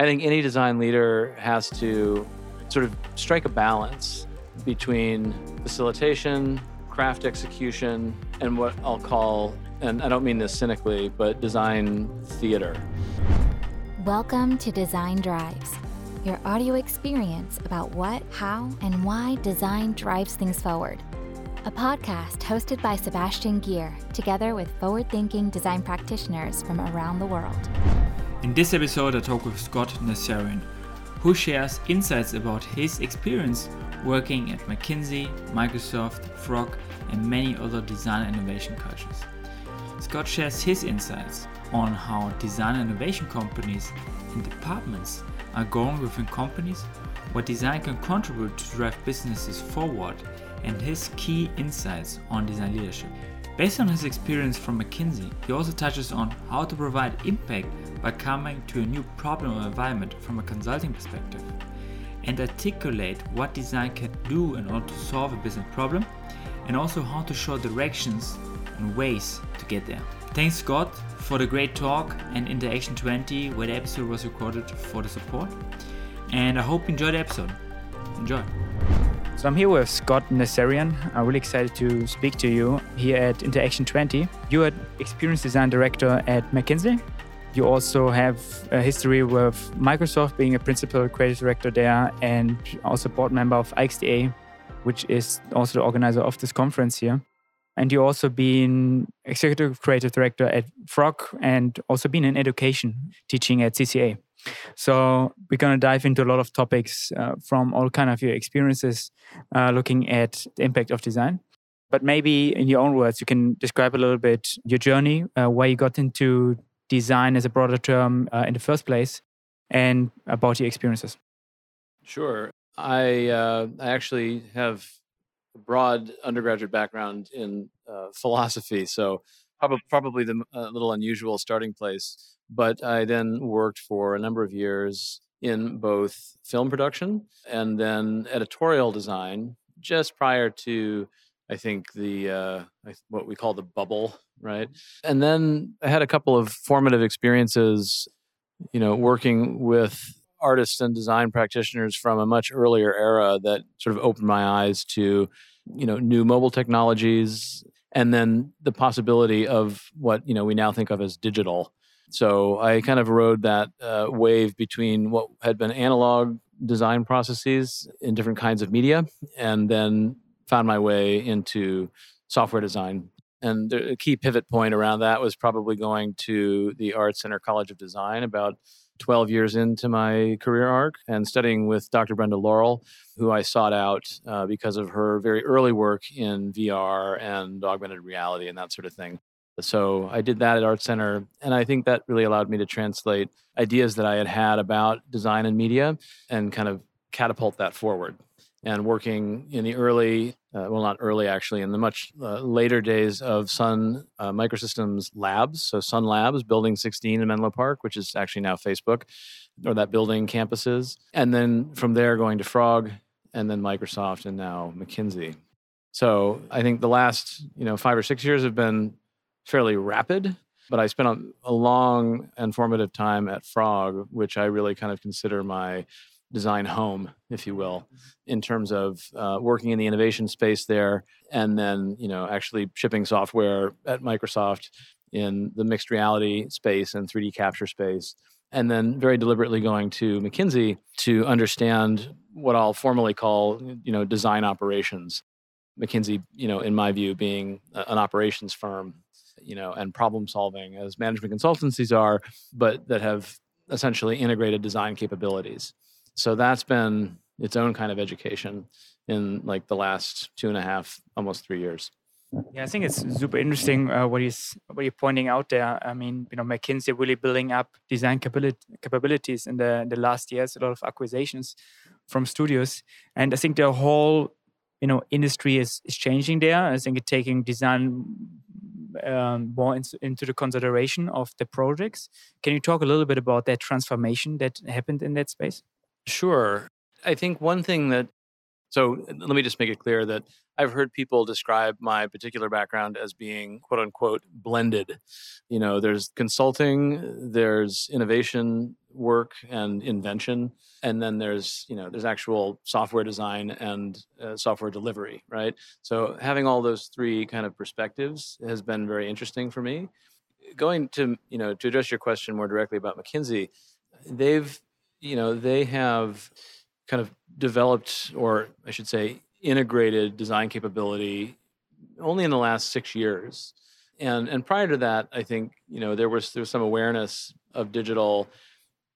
I think any design leader has to sort of strike a balance between facilitation, craft execution, and what I'll call, and I don't mean this cynically, but design theater. Welcome to Design Drives, your audio experience about what, how, and why design drives things forward. A podcast hosted by Sebastian Gier, together with forward thinking design practitioners from around the world. In this episode, I talk with Scott Nazarian, who shares insights about his experience working at McKinsey, Microsoft, Frog, and many other design innovation cultures. Scott shares his insights on how design innovation companies and departments are going within companies, what design can contribute to drive businesses forward, and his key insights on design leadership. Based on his experience from McKinsey, he also touches on how to provide impact by coming to a new problem or environment from a consulting perspective and articulate what design can do in order to solve a business problem and also how to show directions and ways to get there. Thanks, Scott, for the great talk and Interaction 20, where the episode was recorded for the support. And I hope you enjoyed the episode. Enjoy. So I'm here with Scott Nazarian. I'm really excited to speak to you here at Interaction 20. You're an experienced design director at McKinsey. You also have a history with Microsoft, being a principal creative director there, and also board member of IXDA, which is also the organizer of this conference here. And you also been executive creative director at Frog and also been in education, teaching at CCA. So we're going to dive into a lot of topics uh, from all kind of your experiences, uh, looking at the impact of design. But maybe in your own words, you can describe a little bit your journey, uh, you got into design as a broader term uh, in the first place, and about your experiences. Sure. I uh, I actually have a broad undergraduate background in uh, philosophy, so probably probably the little unusual starting place. But I then worked for a number of years in both film production and then editorial design just prior to I think the uh, what we call the bubble, right? And then I had a couple of formative experiences, you know, working with artists and design practitioners from a much earlier era that sort of opened my eyes to, you know, new mobile technologies, and then the possibility of what you know we now think of as digital so I kind of rode that uh, wave between what had been analog design processes in different kinds of media, and then found my way into software design. And the key pivot point around that was probably going to the Art Center College of Design about 12 years into my career arc and studying with Dr. Brenda Laurel, who I sought out uh, because of her very early work in VR and augmented reality and that sort of thing. So I did that at Art Center, and I think that really allowed me to translate ideas that I had had about design and media and kind of catapult that forward. And working in the early, uh, well, not early actually, in the much uh, later days of Sun uh, Microsystems Labs, so Sun Labs, Building 16 in Menlo Park, which is actually now Facebook, or that building campuses. And then from there going to Frog, and then Microsoft, and now McKinsey. So I think the last, you know, five or six years have been fairly rapid. But I spent a, a long and formative time at Frog, which I really kind of consider my design home, if you will, in terms of uh, working in the innovation space there, and then you know actually shipping software at Microsoft in the mixed reality space and 3D capture space, and then very deliberately going to McKinsey to understand what I'll formally call you know design operations. McKinsey, you know, in my view, being an operations firm you know, and problem solving as management consultancies are, but that have essentially integrated design capabilities. So that's been its own kind of education in like the last two and a half, almost three years. Yeah, I think it's super interesting uh, what he's what you're pointing out there. I mean, you know, McKinsey really building up design capabilities in the the last years. A lot of acquisitions from studios, and I think the whole you know industry is is changing there. I think it's taking design um, more in, into the consideration of the projects. Can you talk a little bit about that transformation that happened in that space? Sure. I think one thing that So let me just make it clear that I've heard people describe my particular background as being quote unquote blended. You know, there's consulting, there's innovation work and invention, and then there's, you know, there's actual software design and uh, software delivery, right? So having all those three kind of perspectives has been very interesting for me. Going to, you know, to address your question more directly about McKinsey, they've, you know, they have kind of developed, or I should say, integrated design capability only in the last six years. And and prior to that, I think you know there was there was some awareness of digital,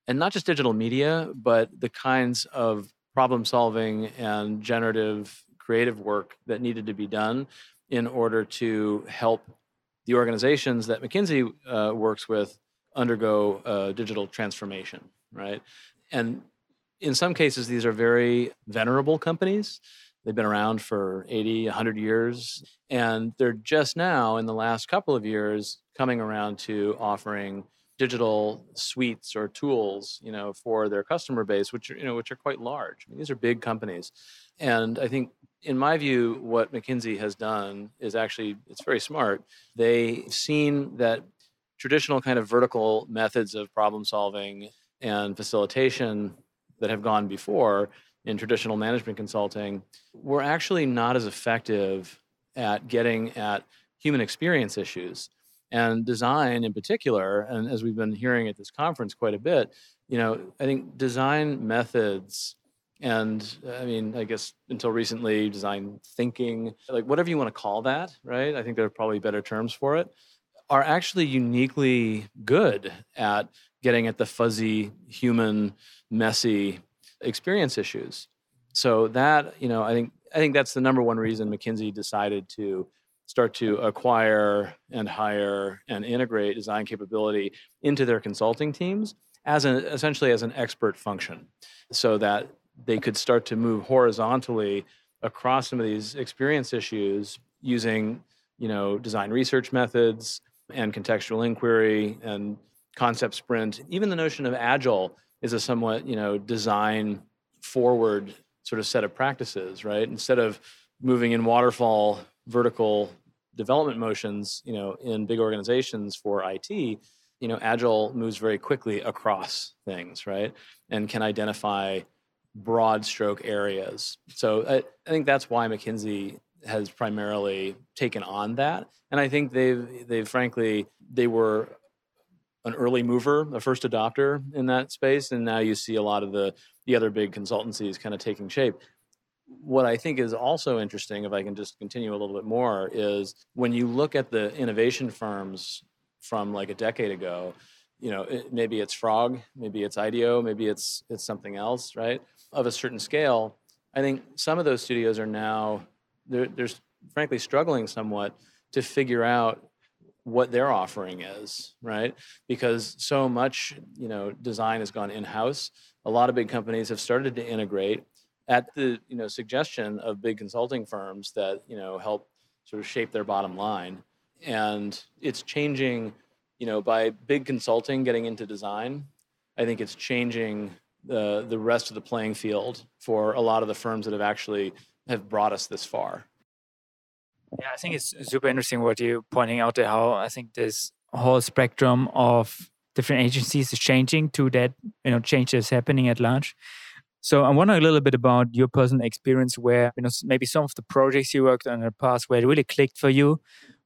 and not just digital media, but the kinds of problem solving and generative creative work that needed to be done in order to help the organizations that McKinsey uh, works with undergo uh, digital transformation, right? And in some cases, these are very venerable companies. They've been around for 80, 100 years. And they're just now, in the last couple of years, coming around to offering digital suites or tools, you know, for their customer base, which are, you know, which are quite large. I mean, these are big companies. And I think in my view, what McKinsey has done is actually it's very smart. They've seen that traditional kind of vertical methods of problem solving and facilitation that have gone before in traditional management consulting were actually not as effective at getting at human experience issues. And design in particular and as we've been hearing at this conference quite a bit you know i think design methods and i mean i guess until recently design thinking like whatever you want to call that right? I think there are probably better terms for it are actually uniquely good at getting at the fuzzy human messy experience issues. So that, you know, I think I think that's the number one reason McKinsey decided to start to acquire and hire and integrate design capability into their consulting teams as an essentially as an expert function so that they could start to move horizontally across some of these experience issues using you know design research methods and contextual inquiry and concept sprint. Even the notion of agile is a somewhat you know design forward sort of set of practices right? Instead of moving in waterfall vertical development motions you know in big organizations for IT you know agile moves very quickly across things right? And can identify broad stroke areas. So I, I think that's why McKinsey has primarily taken on that. And I think they've they've frankly they were an early mover, a first adopter in that space, and now you see a lot of the the other big consultancies kind of taking shape. What I think is also interesting, if I can just continue a little bit more, is when you look at the innovation firms from like a decade ago, you know, it, maybe it's Frog, maybe it's IDEO, maybe it's it's something else, right? Of a certain scale, I think some of those studios are now they're, they're frankly struggling somewhat to figure out what their offering is, right? Because so much, you know, design has gone in-house. A lot of big companies have started to integrate at the, you know, suggestion of big consulting firms that, you know, help sort of shape their bottom line. And it's changing, you know, by big consulting getting into design, I think it's changing the the rest of the playing field for a lot of the firms that have actually have brought us this far. Yeah, I think it's super interesting what you're pointing out there. How I think this whole spectrum of different agencies is changing to that you know change is happening at large. So I'm wondering a little bit about your personal experience, where you know maybe some of the projects you worked on in the past where it really clicked for you,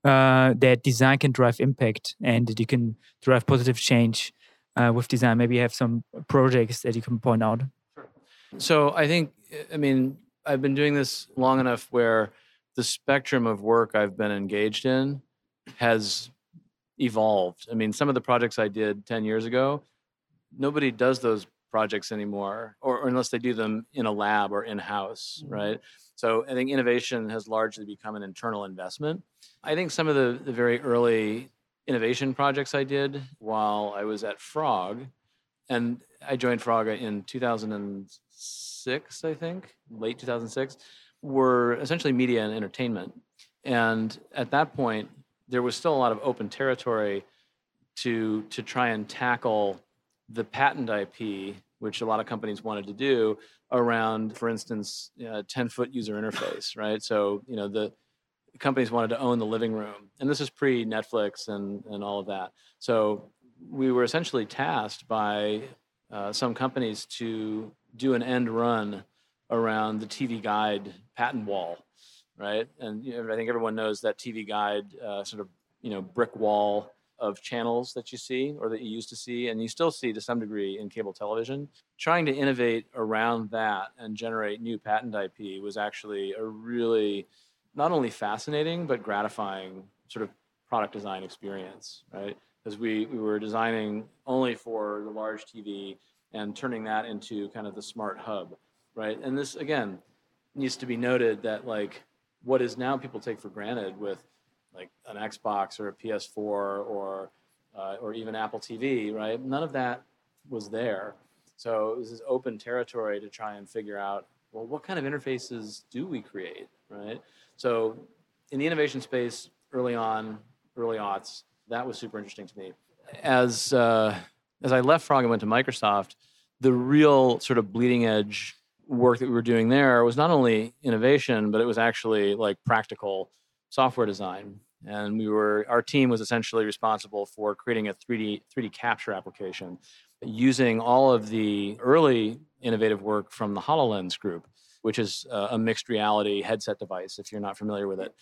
uh, that design can drive impact and that you can drive positive change uh, with design. Maybe you have some projects that you can point out. Sure. So I think, I mean, I've been doing this long enough where the spectrum of work I've been engaged in has evolved. I mean, some of the projects I did 10 years ago, nobody does those projects anymore, or, or unless they do them in a lab or in house, mm-hmm. right? So I think innovation has largely become an internal investment. I think some of the, the very early innovation projects I did while I was at Frog, and I joined Frog in 2006, I think, late 2006 were essentially media and entertainment. And at that point, there was still a lot of open territory to to try and tackle the patent IP which a lot of companies wanted to do around, for instance, 10 foot user interface, right? So, you know, the companies wanted to own the living room. And this is pre Netflix and, and all of that. So we were essentially tasked by uh, some companies to do an end run around the TV guide patent wall, right? And you know, I think everyone knows that TV guide uh, sort of, you know, brick wall of channels that you see or that you used to see and you still see to some degree in cable television. Trying to innovate around that and generate new patent ip was actually a really not only fascinating but gratifying sort of product design experience right? Because we, we were designing only for the large tv and turning that into kind of the smart hub right and this again needs to be noted that like what is now people take for granted with like an Xbox or a PS4 or uh, or even Apple TV, right? None of that was there. So this is open territory to try and figure out, well, what kind of interfaces do we create, right? So in the innovation space, early on, early aughts, that was super interesting to me. As uh, as I left Frog and went to Microsoft, the real sort of bleeding edge work that we were doing there was not only innovation, but it was actually like practical software design and we were our team was essentially responsible for creating a 3D 3D capture application using all of the early innovative work from the HoloLens group, which is uh, a mixed reality headset device if you're not familiar with it.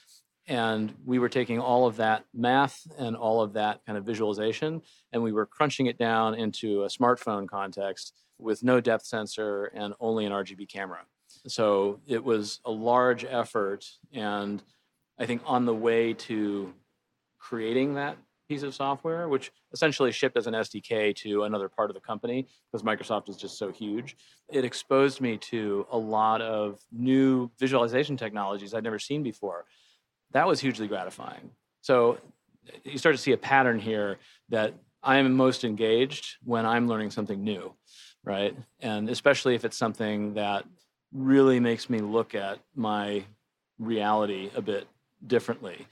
And we were taking all of that math and all of that kind of visualization, and we were crunching it down into a smartphone context with no depth sensor and only an RGB camera. So it was a large effort and I think, on the way to creating that piece of software, which essentially shipped as an SDK to another part of the company because Microsoft is just so huge. It exposed me to a lot of new visualization technologies I'd never seen before. That was hugely gratifying. So you start to see a pattern here that I am most engaged when I'm learning something new, right? And especially if it's something that really makes me look at my reality a bit differently.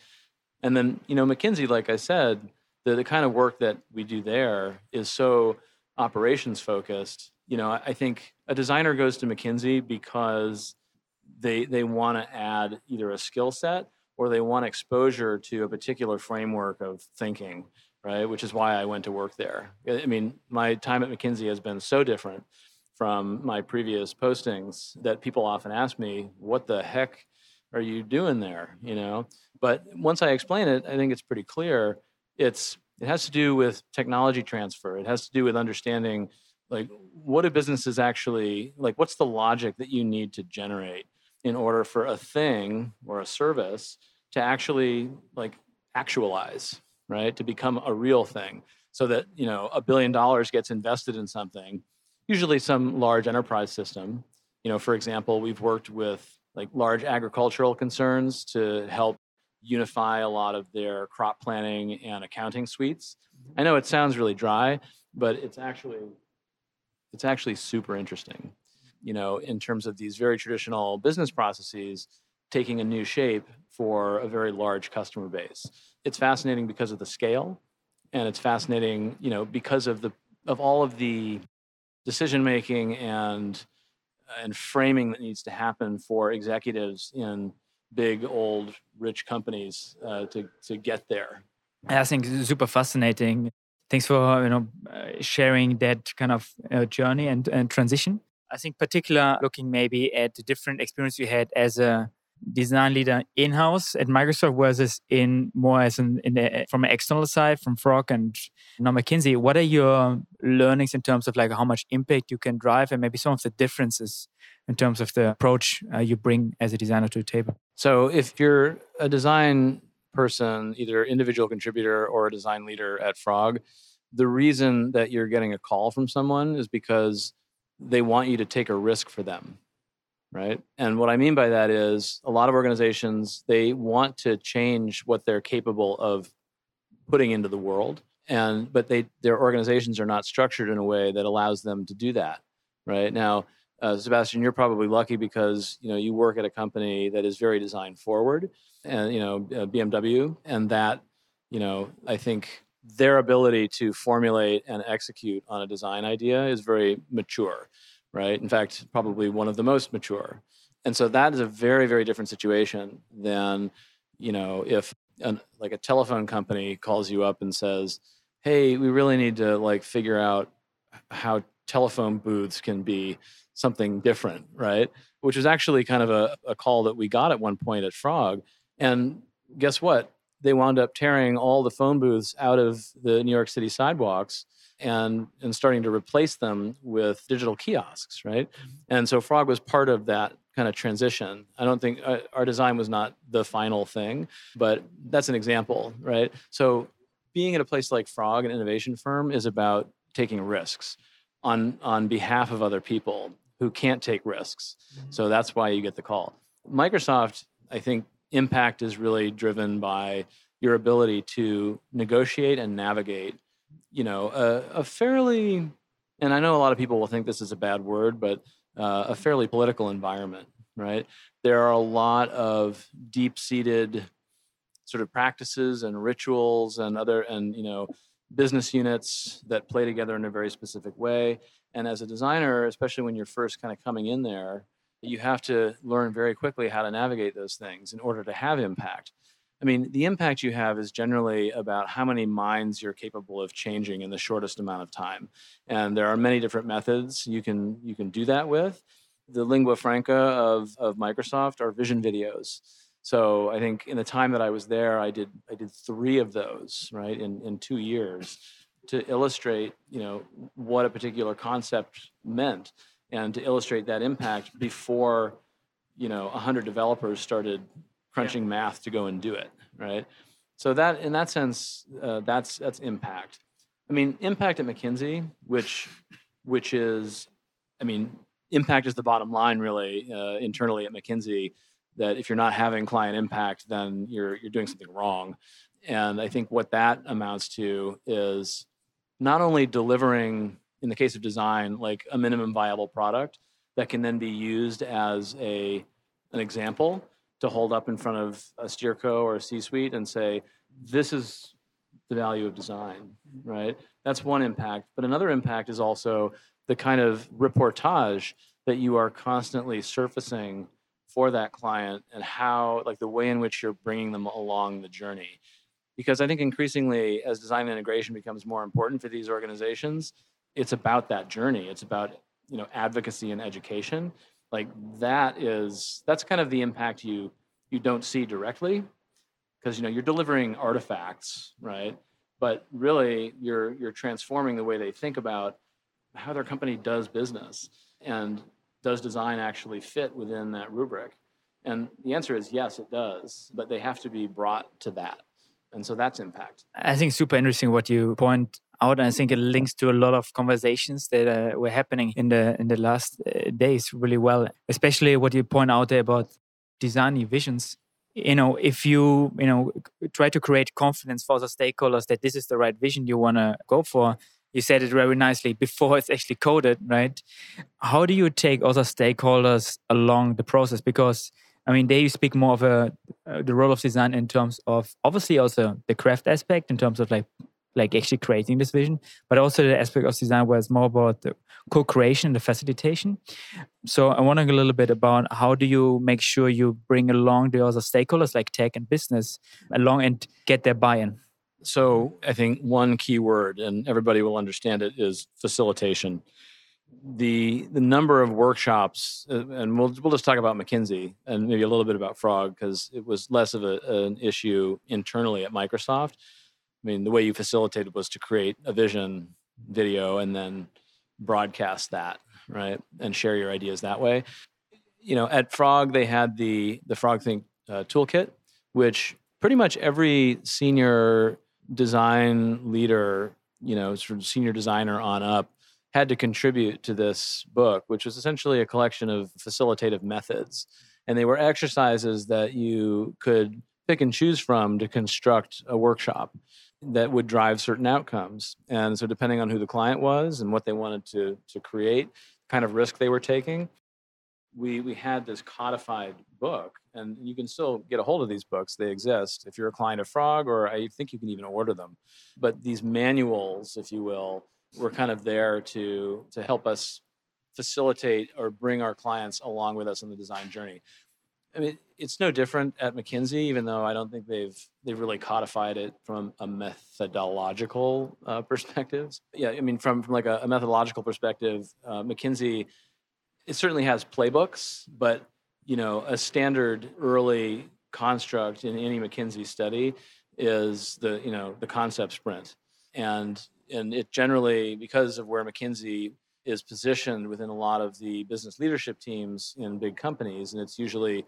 And then, you know, McKinsey, like I said, the, the kind of work that we do there is so operations focused. You know, I think a designer goes to McKinsey because they they want to add either a skill set or they want exposure to a particular framework of thinking, right? Which is why I went to work there. I mean, my time at McKinsey has been so different from my previous postings that people often ask me, what the heck are you doing there? You know, but once I explain it, I think it's pretty clear. It's it has to do with technology transfer. It has to do with understanding like what do businesses actually like what's the logic that you need to generate in order for a thing or a service to actually like actualize right to become a real thing so that you know a billion dollars gets invested in something usually some large enterprise system you know for example we've worked with like large agricultural concerns to help unify a lot of their crop planning and accounting suites. I know it sounds really dry, but it's actually it's actually super interesting. You know, in terms of these very traditional business processes taking a new shape for a very large customer base. It's fascinating because of the scale and it's fascinating, you know, because of the of all of the decision making and and framing that needs to happen for executives in big old rich companies uh, to to get there. I think super fascinating. Thanks for you know sharing that kind of uh, journey and, and transition. I think particular looking maybe at the different experience you had as a design leader in house at Microsoft versus in more as an in the, from an external side from Frog and now McKinsey. What are your learnings in terms of like how much impact you can drive and maybe some of the differences in terms of the approach uh, you bring as a designer to the table? So if you're a design person, either individual contributor or a design leader at Frog, the reason that you're getting a call from someone is because they want you to take a risk for them right? And what I mean by that is a lot of organizations they want to change what they're capable of putting into the world and but they their organizations are not structured in a way that allows them to do that right now uh, sebastian you're probably lucky because you know you work at a company that is very design forward and you know uh, bmw and that you know i think their ability to formulate and execute on a design idea is very mature, right? In fact, probably one of the most mature. And so that is a very, very different situation than, you know, if an, like a telephone company calls you up and says, "Hey, we really need to like figure out how telephone booths can be something different," right? Which was actually kind of a, a call that we got at one point at Frog. And guess what? They wound up tearing all the phone booths out of the New York City sidewalks and and starting to replace them with digital kiosks, right? And so Frog was part of that kind of transition. I don't think uh, our design was not the final thing, but that's an example, right? So being at a place like Frog, an innovation firm, is about taking risks on on behalf of other people who can't take risks. Mm-hmm. So that's why you get the call. Microsoft, I think impact is really driven by your ability to negotiate and navigate, you know, a, a fairly and I know a lot of people will think this is a bad word, but uh, a fairly political environment, right? There are a lot of deep seated sort of practices and rituals and other, and, you know, business units that play together in a very specific way. And as a designer, especially when you're first kind of coming in there, you have to learn very quickly how to navigate those things in order to have impact. I mean, the impact you have is generally about how many minds you're capable of changing in the shortest amount of time. And there are many different methods you can you can do that with. The lingua franca of, of Microsoft are vision videos. So I think in the time that I was there, I did I did three of those, right, in, in two years to illustrate, you know, what a particular concept meant and to illustrate that impact before, you know, 100 developers started crunching yeah. math to go and do it, right? So that, in that sense, uh, that's that's impact. I mean, impact at McKinsey, which which is, I mean, impact is the bottom line really uh, internally at McKinsey. That if you're not having client impact, then you're you're doing something wrong. And I think what that amounts to is not only delivering, in the case of design, like a minimum viable product that can then be used as a an example, to hold up in front of a steerco or a C-suite and say, "This is the value of design." Right? That's one impact. But another impact is also the kind of reportage that you are constantly surfacing for that client and how like the way in which you're bringing them along the journey because i think increasingly as design integration becomes more important for these organizations it's about that journey. It's about you know advocacy and education. Like that is that's kind of the impact you you don't see directly because you know you're delivering artifacts right? But really you're you're transforming the way they think about how their company does business and does design actually fit within that rubric. And the answer is yes it does but they have to be brought to that. And so that's impact. I think super interesting what you point out and i think it links to a lot of conversations that uh, were happening in the in the last uh, days really well especially what you point out there about designing visions. You know if you you know try to create confidence for the stakeholders that this is the right vision you want to go for you said it very nicely before it's actually coded right? How do you take other stakeholders along the process? Because i mean there you speak more of a uh, the role of design in terms of obviously also the craft aspect in terms of like like actually creating this vision, but also the aspect of design it's more about the co-creation, and the facilitation. So I'm wondering a little bit about how do you make sure you bring along the other stakeholders like tech and business along and get their buy-in. So I think one key word, and everybody will understand it, is facilitation. The the number of workshops, uh, and we'll we'll just talk about McKinsey and maybe a little bit about Frog because it was less of a, an issue internally at Microsoft I mean, the way you facilitated was to create a vision video and then broadcast that, right, and share your ideas that way. You know, at Frog they had the the Frog Think uh, toolkit, which pretty much every senior design leader, you know, sort of senior designer on up, had to contribute to this book, which was essentially a collection of facilitative methods, and they were exercises that you could pick and choose from to construct a workshop that would drive certain outcomes. And so, depending on who the client was and what they wanted to, to create, kind of risk they were taking, we we had this codified book, and you can still get a hold of these books. They exist if you're a client of Frog, or I think you can even order them. But these manuals, if you will, were kind of there to to help us facilitate or bring our clients along with us on the design journey. I mean, it's no different at McKinsey, even though I don't think they've they've really codified it from a methodological uh, perspective. Yeah, I mean, from, from like a, a methodological perspective, uh, McKinsey it certainly has playbooks, but you know, a standard early construct in any McKinsey study is the you know the concept sprint, and and it generally because of where McKinsey is positioned within a lot of the business leadership teams in big companies, and it's usually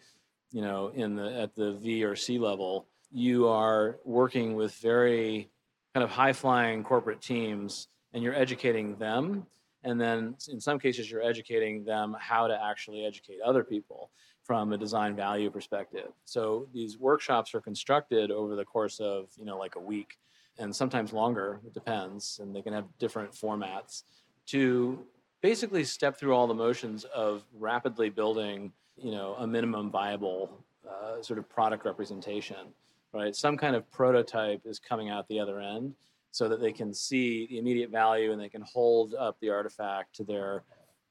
you know in the at the V or C level, you are working with very kind of high flying corporate teams, and you're educating them and then in some cases you're educating them how to actually educate other people from a design value perspective. So these workshops are constructed over the course of you know like a week and sometimes longer it depends and they can have different formats to basically step through all the motions of rapidly building you know a minimum viable uh, sort of product representation right? Some kind of prototype is coming out the other end so that they can see the immediate value and they can hold up the artifact to their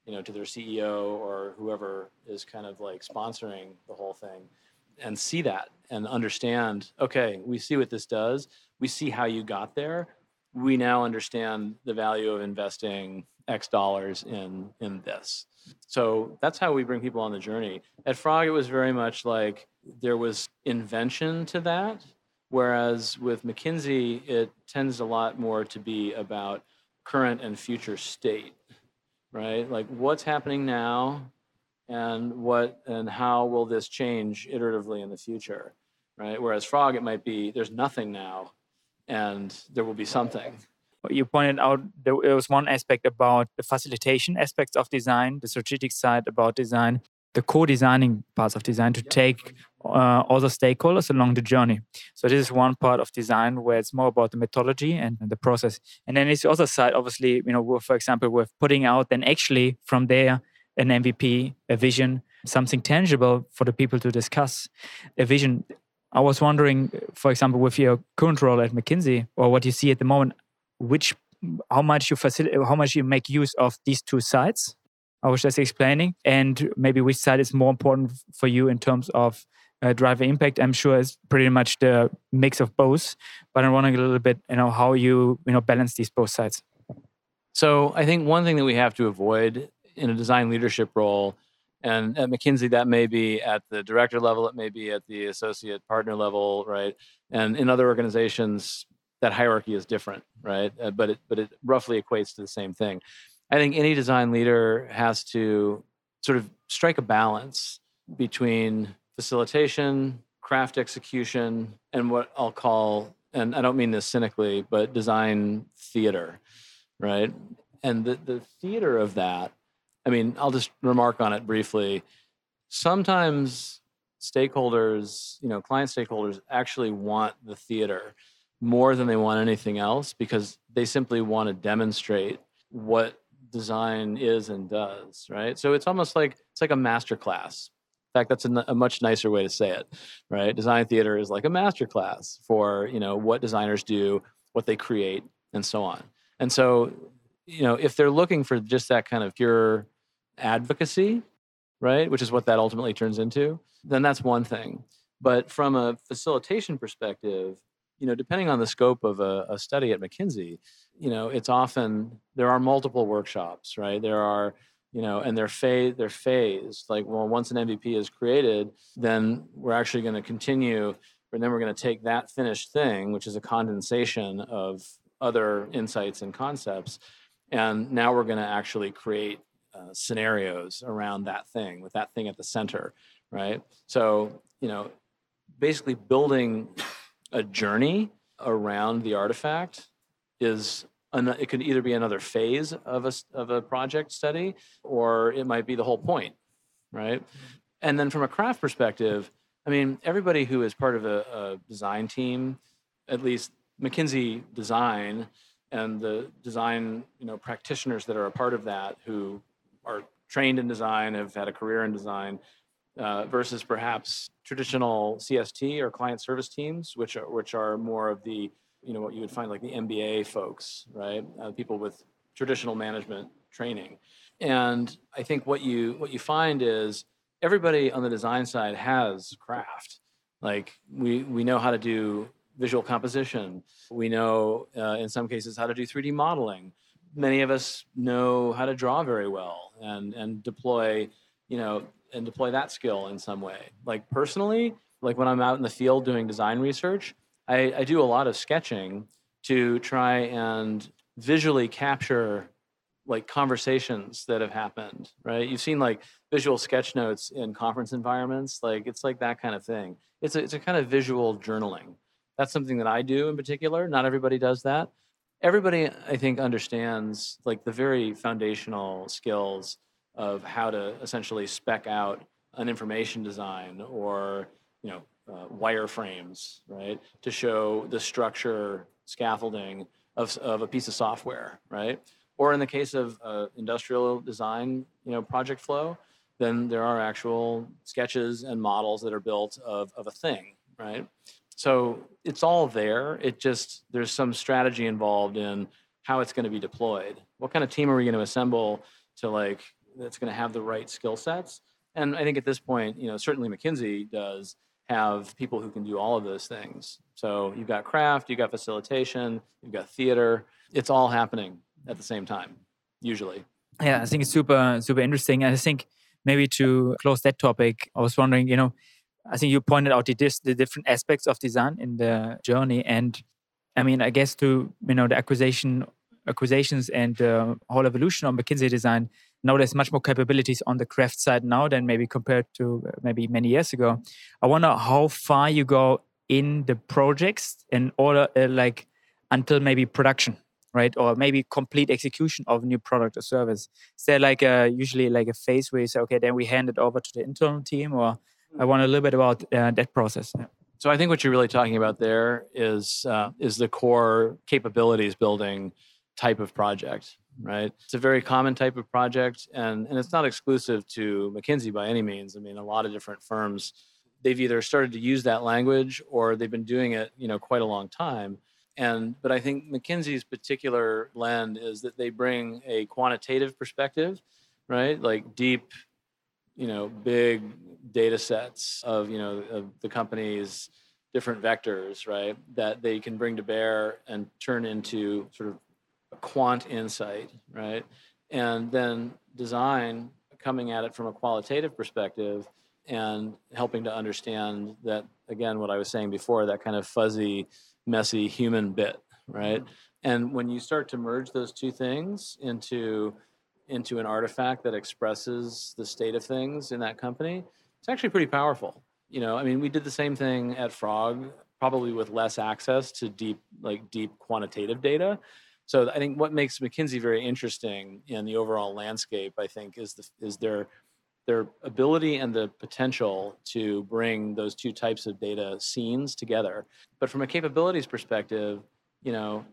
you know to their ceo or whoever is kind of like sponsoring the whole thing and see that and understand okay we see what this does. We see how you got there we now understand the value of investing x dollars in in this so that's how we bring people on the journey at frog it was very much like there was invention to that Whereas with McKinsey, it tends a lot more to be about current and future state, right? Like what's happening now and what and how will this change iteratively in the future, right? Whereas Frog, it might be there's nothing now and there will be something. You pointed out there was one aspect about the facilitation aspects of design, the strategic side about design, the co-designing parts of design to take uh, other stakeholders along the journey. So this is one part of design where it's more about the methodology and the process. And then it's the other side, obviously, you know, for example, with putting out then actually from there an MVP, a vision, something tangible for the people to discuss. A vision. I was wondering, for example, with your current role at McKinsey or what you see at the moment, which how much you facilitate, how much you make use of these two sides I was just explaining, and maybe which side is more important for you in terms of uh, driver impact. I'm sure it's pretty much the mix of both, but I'm wondering a little bit, you know, how you you know balance these both sides. So I think one thing that we have to avoid in a design leadership role, and at McKinsey that may be at the director level, it may be at the associate partner level, right? And in other organizations, that hierarchy is different, right? Uh, but it but it roughly equates to the same thing I think any design leader has to sort of strike a balance between facilitation, craft execution, and what I'll call, and I don't mean this cynically, but design theater, right? And the, the theater of that, I mean, I'll just remark on it briefly. Sometimes stakeholders, you know, client stakeholders actually want the theater more than they want anything else because they simply want to demonstrate what design is and does, right? So it's almost like it's like a master class. In fact, that's a, a, much nicer way to say it, right? Design theater is like a master class for you know what designers do, what they create, and so on. And so, you know, if they're looking for just that kind of pure advocacy, right, which is what that ultimately turns into, then that's one thing. But from a facilitation perspective, you know, depending on the scope of a, a study at McKinsey, you know, it's often there are multiple workshops, right? There are, you know, and they're phase they're phased. Like, well, once an MVP is created, then we're actually going to continue, and then we're going to take that finished thing, which is a condensation of other insights and concepts, and now we're going to actually create scenarios around that thing with that thing at the center, right? So, you know, basically building a journey around the artifact is it could either be another phase of a, of a project study or it might be the whole point right and then from a craft perspective i mean everybody who is part of a, a design team at least mckinsey design and the design you know practitioners that are a part of that who are trained in design, have had a career in design, uh, versus perhaps traditional CST or client service teams, which are, which are more of the you know what you would find like the MBA folks, right? Uh, people with traditional management training. And I think what you what you find is everybody on the design side has craft. Like we we know how to do visual composition. We know uh, in some cases how to do 3D modeling. Many of us know how to draw very well and and deploy, you know, and deploy that skill in some way. Like personally, like when I'm out in the field doing design research, I, I do a lot of sketching to try and visually capture like conversations that have happened, right? You've seen like visual sketch notes in conference environments, like it's like that kind of thing. It's a, it's a kind of visual journaling. That's something that I do in particular. Not everybody does that. Everybody, I think, understands like the very foundational skills of how to essentially spec out an information design or you know uh, wireframes, right, to show the structure scaffolding of, of a piece of software, right? Or in the case of uh, industrial design, you know, project flow, then there are actual sketches and models that are built of, of a thing, right? So it's all there. It just there's some strategy involved in how it's going to be deployed. What kind of team are we going to assemble to like that's going to have the right skill sets? And I think at this point, you know, certainly McKinsey does have people who can do all of those things. So you've got craft, you've got facilitation, you've got theater. It's all happening at the same time, usually. Yeah, I think it's super, super interesting. I think maybe to close that topic, I was wondering, you know, I think you pointed out the, the different aspects of design in the journey. And I mean, I guess to, you know, the acquisition acquisitions and the whole evolution on McKinsey design, now there's much more capabilities on the craft side now than maybe compared to uh, maybe many years ago. I wonder how far you go in the projects in order, uh, like until maybe production, right? Or maybe complete execution of new product or service. Is there like a, usually like a phase where you say, okay, then we hand it over to the internal team, or I want a little bit about uh, that process. So I think what you're really talking about there is uh, is the core capabilities building type of project, right? It's a very common type of project, and, and it's not exclusive to McKinsey by any means. I mean, a lot of different firms, they've either started to use that language or they've been doing it, you know, quite a long time. And but I think McKinsey's particular blend is that they bring a quantitative perspective, right? Like deep, you know, big data sets of you know of the company's different vectors, right? That they can bring to bear and turn into sort of a quant insight, right? And then design coming at it from a qualitative perspective and helping to understand that again what I was saying before that kind of fuzzy messy human bit, right? Mm-hmm. And when you start to merge those two things into into an artifact that expresses the state of things in that company, it's actually pretty powerful. You know, I mean, we did the same thing at Frog, probably with less access to deep, like deep quantitative data, so I think what makes McKinsey very interesting in the overall landscape, I think, is the is their their ability and the potential to bring those two types of data scenes together. But from a capabilities perspective, you know,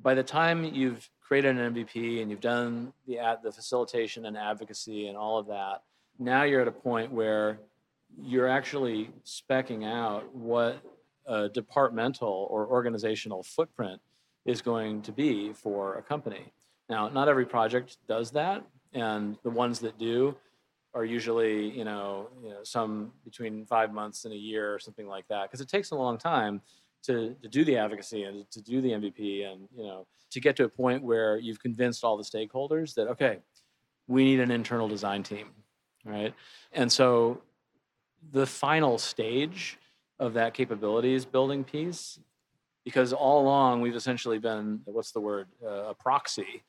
by the time you've created an MVP and you've done the the facilitation and advocacy and all of that, now you're at a point where you're actually specking out what a departmental or organizational footprint is going to be for a company. Now, not every project does that, and the ones that do are usually, you know, you know, some between five months and a year or something like that, because it takes a long time to, to do the advocacy and to do the MVP, and you know, to get to a point where you've convinced all the stakeholders that okay, we need an internal design team, right? And so, the final stage of that capabilities building piece because all along we've essentially been what's the word uh, a proxy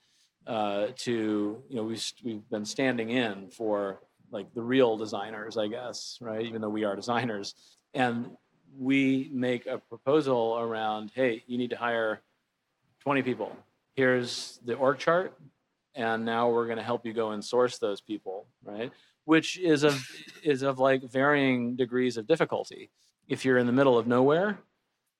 uh, to you know we've, we've been standing in for like the real designers i guess right even though we are designers and we make a proposal around hey you need to hire 20 people. Here's the org chart and now we're going to help you go and source those people right? Which is of is of like varying degrees of difficulty. If you're in the middle of nowhere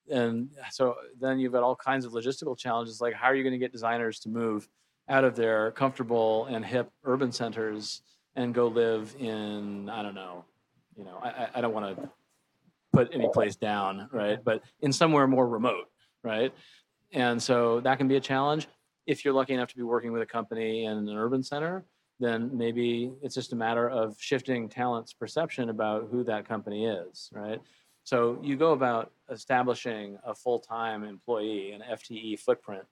and so then you've got all kinds of logistical challenges like how are you going to get designers to move out of their comfortable and hip urban centers and go live in I don't know, you know, I, I don't want to put any place down, right? But in somewhere more remote, right? And so that can be a challenge. If you're lucky enough to be working with a company in an urban center, then maybe it's just a matter of shifting talent's perception about who that company is, right? So you go about establishing a full-time employee, an FTE footprint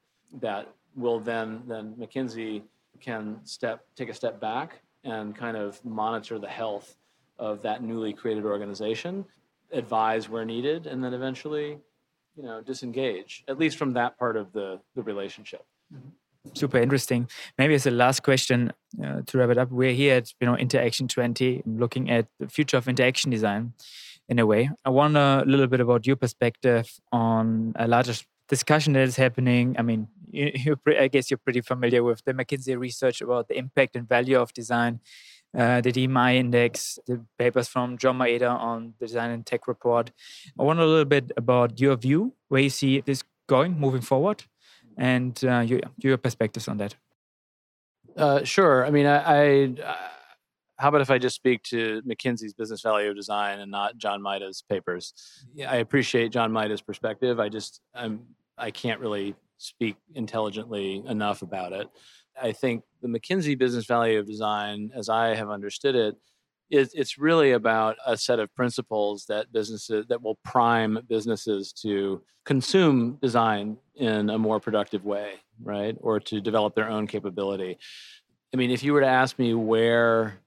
that will then then McKinsey can step take a step back and kind of monitor the health of that newly created organization, advise where needed, and then eventually, you know, disengage, at least from that part of the, the relationship. Mm-hmm super interesting. Maybe as a last question uh, to wrap it up, we're here at you know Interaction 20, looking at the future of interaction design. In a way, I wonder a little bit about your perspective on a larger discussion that is happening. I mean, you, I guess you're pretty familiar with the McKinsey research about the impact and value of design. Uh, the DMI index, the papers from John Maeda on the design and tech report. I wonder a little bit about your view, where you see this going moving forward, and uh, your, your perspectives on that. Uh, sure. I mean, I, I uh, how about if I just speak to McKinsey's business value of design and not John Maeda's papers? Yeah, I appreciate John Maeda's perspective. I just I'm I can't really speak intelligently enough about it. I think the McKinsey business value of design, as I have understood it, is it's really about a set of principles that businesses that will prime businesses to consume design in a more productive way, right? Or to develop their own capability. I mean, if you were to ask me where,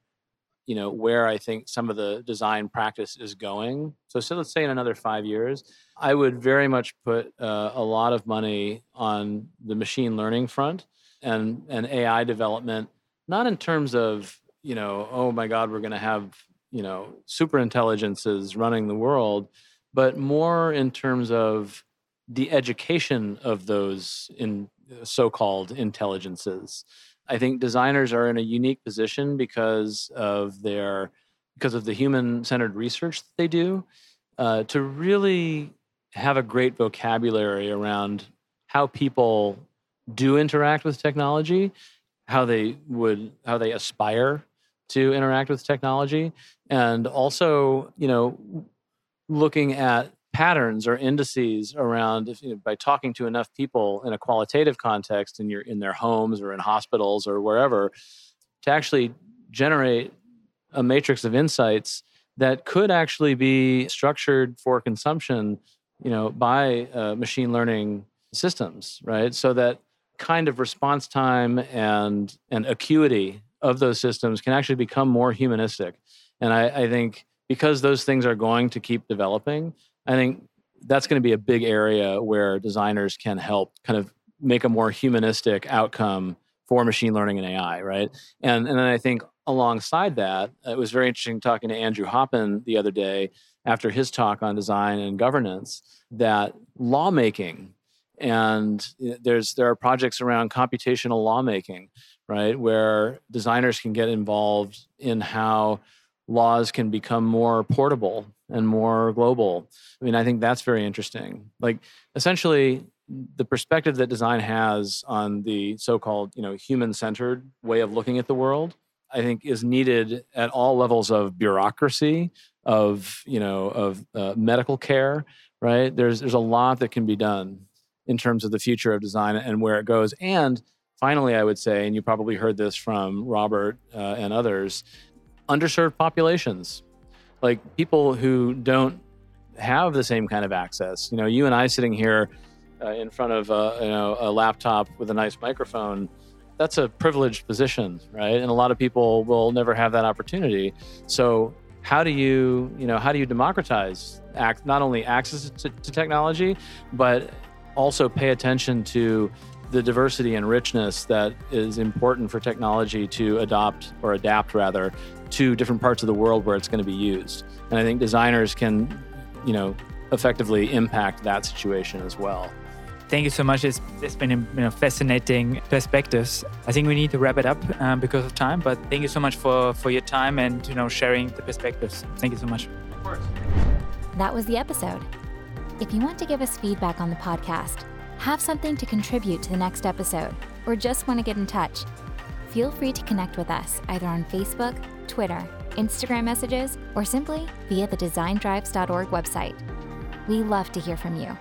you know, where I think some of the design practice is going, so, so let's say in another five years, I would very much put uh, a lot of money on the machine learning front and and AI development, not in terms of you know, oh my God, we're going to have, you know, super intelligences running the world, but more in terms of the education of those in so-called intelligences. I think designers are in a unique position because of their because of the human-centered research that they do uh, to really have a great vocabulary around how people do interact with technology, how they would how they aspire to interact with technology and also you know looking at patterns or indices around if, you know, by talking to enough people in a qualitative context in your in their homes or in hospitals or wherever to actually generate a matrix of insights that could actually be structured for consumption you know by uh, machine learning systems right? So that kind of response time and and acuity of those systems can actually become more humanistic. And I, I think because those things are going to keep developing, I think that's going to be a big area where designers can help kind of make a more humanistic outcome for machine learning and AI, right? And and then I think alongside that, it was very interesting talking to Andrew Hoppin the other day after his talk on design and governance that lawmaking and there's there are projects around computational lawmaking right? Where designers can get involved in how laws can become more portable and more global. I mean, I think that's very interesting. Like, essentially, the perspective that design has on the so-called, you know, human-centered way of looking at the world, I think, is needed at all levels of bureaucracy, of you know, of uh, medical care. Right? There's there's a lot that can be done in terms of the future of design and where it goes, and finally, I would say, and you probably heard this from Robert uh, and others, underserved populations, like people who don't have the same kind of access. You know, you and I sitting here uh, in front of a, you know a laptop with a nice microphone. That's a privileged position, right? And a lot of people will never have that opportunity. So, how do you, you know, how do you democratize act not only access to, to technology, but also pay attention to the diversity and richness that is important for technology to adopt or adapt rather to different parts of the world where it's going to be used. And I think designers can, you know, effectively impact that situation as well. Thank you so much. it's, it's been you know, fascinating perspectives. I think we need to wrap it up um, because of time. But thank you so much for for your time and you know sharing the perspectives. Thank you so much. Of course. That was the episode. If you want to give us feedback on the podcast, have something to contribute to the next episode, or just want to get in touch, feel free to connect with us either on Facebook, Twitter, Instagram messages, or simply via the designdrives.org website. We love to hear from you.